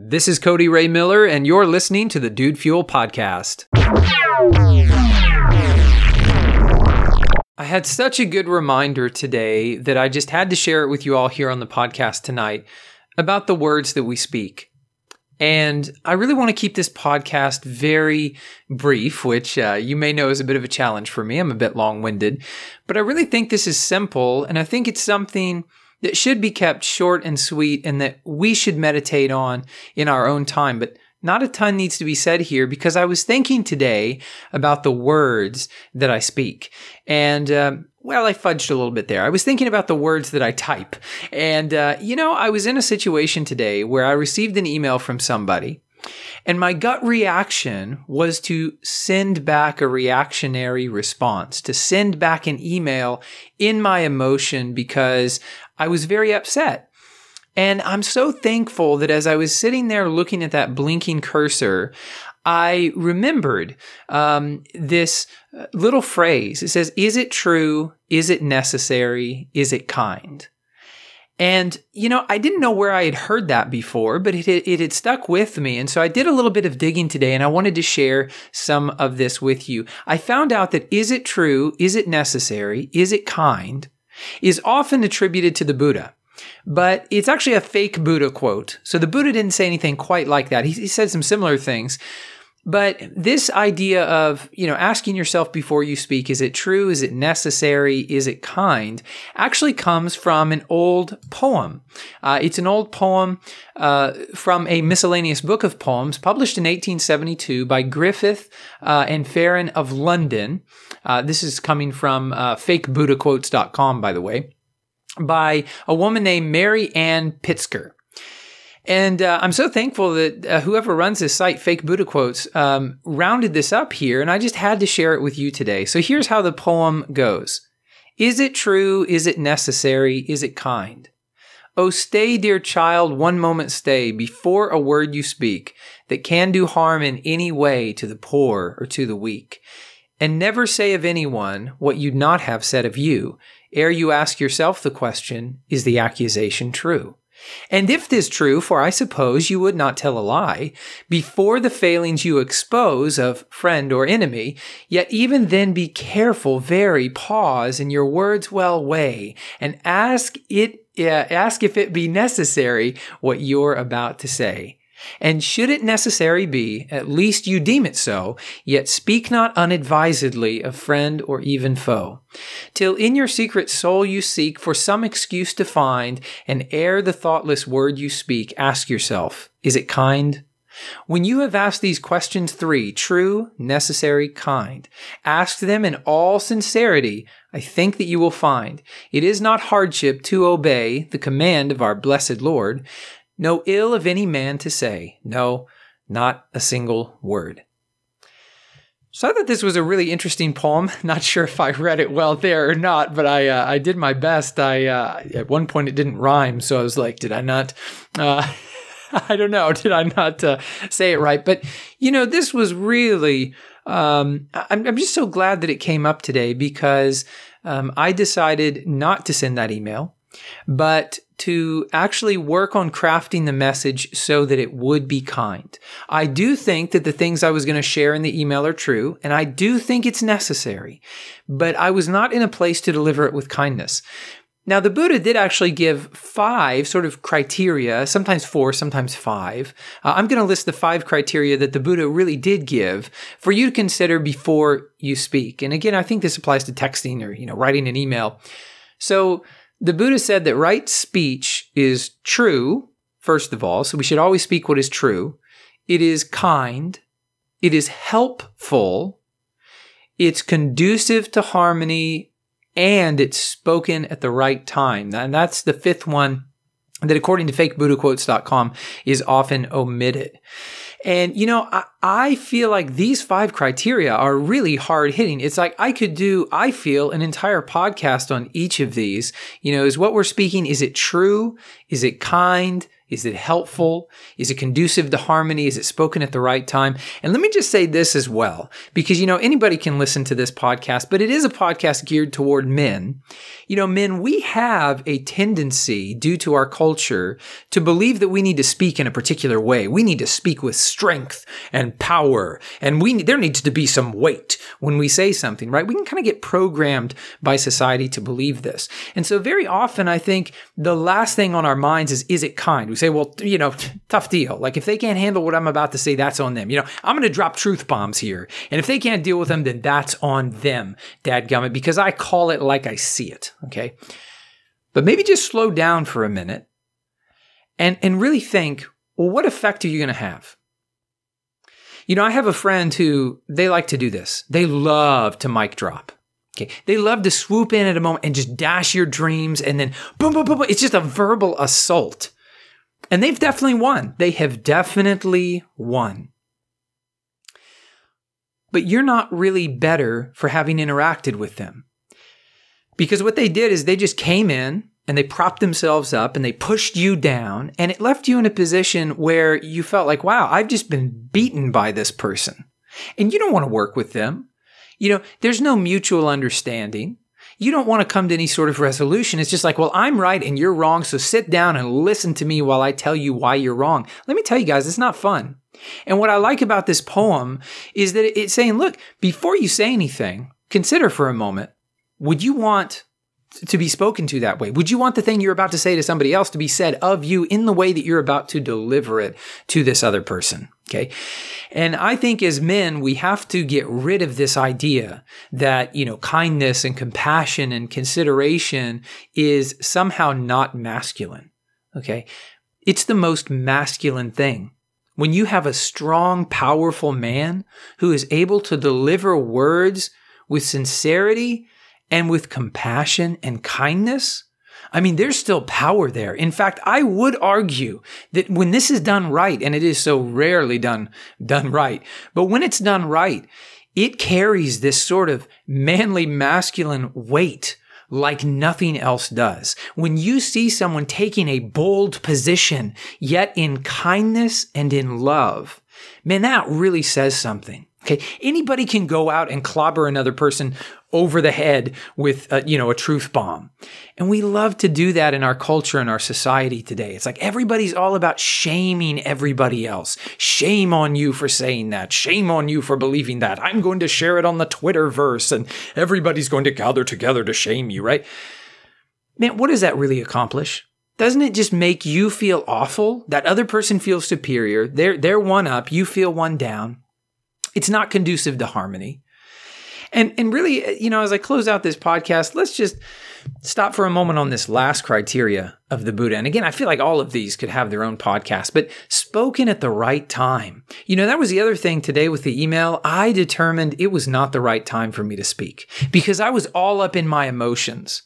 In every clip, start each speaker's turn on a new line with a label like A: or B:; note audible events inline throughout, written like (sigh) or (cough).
A: This is Cody Ray Miller, and you're listening to the Dude Fuel Podcast. I had such a good reminder today that I just had to share it with you all here on the podcast tonight about the words that we speak. And I really want to keep this podcast very brief, which uh, you may know is a bit of a challenge for me. I'm a bit long winded, but I really think this is simple. And I think it's something that should be kept short and sweet and that we should meditate on in our own time. But not a ton needs to be said here because I was thinking today about the words that I speak. And, um, well, I fudged a little bit there. I was thinking about the words that I type. And, uh, you know, I was in a situation today where I received an email from somebody and my gut reaction was to send back a reactionary response, to send back an email in my emotion because I was very upset. And I'm so thankful that as I was sitting there looking at that blinking cursor, I remembered um, this uh, little phrase. It says, Is it true? Is it necessary? Is it kind? And, you know, I didn't know where I had heard that before, but it, it had stuck with me. And so I did a little bit of digging today and I wanted to share some of this with you. I found out that is it true? Is it necessary? Is it kind? is often attributed to the Buddha. But it's actually a fake Buddha quote. So the Buddha didn't say anything quite like that. He, he said some similar things. But this idea of, you know, asking yourself before you speak, is it true? Is it necessary? Is it kind? Actually comes from an old poem. Uh, it's an old poem uh, from a miscellaneous book of poems published in 1872 by Griffith uh, and Farran of London. Uh, this is coming from uh, fakebuddhaquotes.com, by the way, by a woman named Mary Ann Pietzker. And uh, I'm so thankful that uh, whoever runs this site, Fake Buddha Quotes, um, rounded this up here, and I just had to share it with you today. So here's how the poem goes Is it true? Is it necessary? Is it kind? Oh, stay, dear child, one moment stay before a word you speak that can do harm in any way to the poor or to the weak. And never say of anyone what you'd not have said of you, ere you ask yourself the question, is the accusation true? And if this true, for I suppose you would not tell a lie, before the failings you expose of friend or enemy, yet even then be careful, very pause, in your words well weigh, and ask it, uh, ask if it be necessary what you're about to say. And should it necessary be, at least you deem it so, yet speak not unadvisedly of friend or even foe, till in your secret soul you seek for some excuse to find, and ere the thoughtless word you speak, ask yourself, is it kind? When you have asked these questions three, true, necessary, kind, ask them in all sincerity, I think that you will find it is not hardship to obey the command of our blessed Lord, no ill of any man to say, no, not a single word. So I thought this was a really interesting poem. (laughs) Not sure if I read it well there or not, but I uh, I did my best. I uh, at one point it didn't rhyme, so I was like, did I not? Uh, (laughs) I don't know. Did I not uh, say it right? But you know, this was really. Um, I'm, I'm just so glad that it came up today because um, I decided not to send that email, but to actually work on crafting the message so that it would be kind. I do think that the things I was going to share in the email are true, and I do think it's necessary, but I was not in a place to deliver it with kindness. Now, the Buddha did actually give five sort of criteria, sometimes four, sometimes five. Uh, I'm going to list the five criteria that the Buddha really did give for you to consider before you speak. And again, I think this applies to texting or, you know, writing an email. So, the Buddha said that right speech is true, first of all, so we should always speak what is true. It is kind. It is helpful. It's conducive to harmony and it's spoken at the right time. And that's the fifth one that according to fakebuddhaquotes.com is often omitted. And, you know, I, I, feel like these five criteria are really hard hitting. It's like I could do, I feel, an entire podcast on each of these. You know, is what we're speaking, is it true? Is it kind? Is it helpful? Is it conducive to harmony? Is it spoken at the right time? And let me just say this as well, because, you know, anybody can listen to this podcast, but it is a podcast geared toward men. You know, men, we have a tendency due to our culture to believe that we need to speak in a particular way. We need to speak with strength and power, and we, there needs to be some weight when we say something, right? We can kind of get programmed by society to believe this. And so very often, I think the last thing on our minds is, is it kind? We say, well, you know, tough deal. Like if they can't handle what I'm about to say, that's on them. You know, I'm going to drop truth bombs here. And if they can't deal with them, then that's on them, dadgummit, because I call it like I see it. Okay. But maybe just slow down for a minute and, and really think, well, what effect are you going to have? You know, I have a friend who they like to do this. They love to mic drop. Okay. They love to swoop in at a moment and just dash your dreams and then boom, boom, boom, boom. It's just a verbal assault. And they've definitely won. They have definitely won. But you're not really better for having interacted with them. Because what they did is they just came in and they propped themselves up and they pushed you down and it left you in a position where you felt like, wow, I've just been beaten by this person. And you don't want to work with them. You know, there's no mutual understanding. You don't want to come to any sort of resolution. It's just like, well, I'm right and you're wrong. So sit down and listen to me while I tell you why you're wrong. Let me tell you guys, it's not fun. And what I like about this poem is that it's saying, look, before you say anything, consider for a moment, would you want to be spoken to that way? Would you want the thing you're about to say to somebody else to be said of you in the way that you're about to deliver it to this other person? Okay. And I think as men, we have to get rid of this idea that, you know, kindness and compassion and consideration is somehow not masculine. Okay. It's the most masculine thing. When you have a strong, powerful man who is able to deliver words with sincerity and with compassion and kindness, I mean, there's still power there. In fact, I would argue that when this is done right, and it is so rarely done, done right, but when it's done right, it carries this sort of manly masculine weight like nothing else does. When you see someone taking a bold position, yet in kindness and in love, man, that really says something. Okay. Anybody can go out and clobber another person over the head with a, you know a truth bomb. And we love to do that in our culture and our society today. It's like everybody's all about shaming everybody else. Shame on you for saying that. Shame on you for believing that. I'm going to share it on the twitterverse and everybody's going to gather together to shame you right? Man what does that really accomplish? Doesn't it just make you feel awful? That other person feels superior. They're they're one up. You feel one down it's not conducive to harmony and and really, uh, you know, as I close out this podcast, let's just stop for a moment on this last criteria of the Buddha. And again, I feel like all of these could have their own podcast, but spoken at the right time. You know, that was the other thing today with the email. I determined it was not the right time for me to speak because I was all up in my emotions.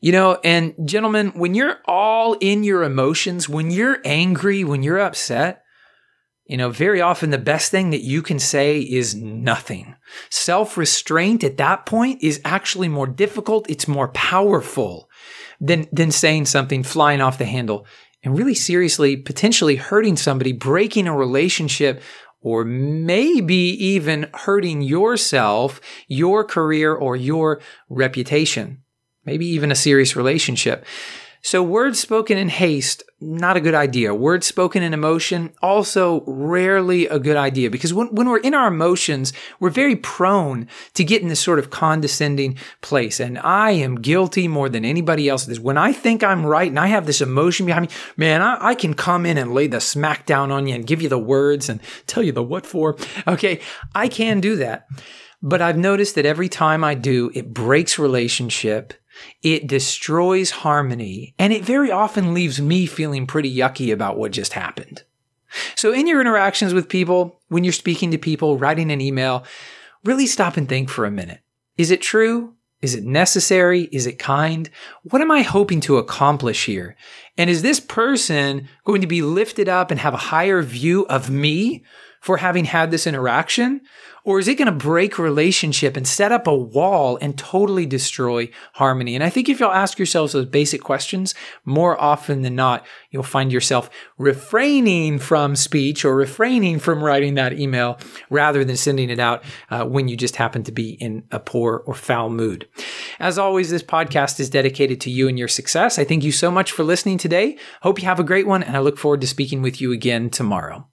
A: You know, and gentlemen, when you're all in your emotions, when you're angry, when you're upset, you know, very often the best thing that you can say is nothing. Self restraint at that point is actually more difficult. It's more powerful than, than saying something flying off the handle and really seriously, potentially hurting somebody, breaking a relationship, or maybe even hurting yourself, your career, or your reputation. Maybe even a serious relationship. So words spoken in haste, not a good idea. Words spoken in emotion, also rarely a good idea because when, when we're in our emotions, we're very prone to get in this sort of condescending place. And I am guilty more than anybody else. This when I think I'm right and I have this emotion behind me, man, I, I can come in and lay the smack down on you and give you the words and tell you the what for. Okay. I can do that. But I've noticed that every time I do, it breaks relationship it destroys harmony, and it very often leaves me feeling pretty yucky about what just happened. So, in your interactions with people, when you're speaking to people, writing an email, really stop and think for a minute. Is it true? Is it necessary? Is it kind? What am I hoping to accomplish here? And is this person going to be lifted up and have a higher view of me for having had this interaction? Or is it going to break relationship and set up a wall and totally destroy harmony? And I think if you'll ask yourselves those basic questions, more often than not, you'll find yourself refraining from speech or refraining from writing that email rather than sending it out uh, when you just happen to be in a poor or foul mood. As always, this podcast is dedicated to you and your success. I thank you so much for listening today. Hope you have a great one, and I look forward to speaking with you again tomorrow.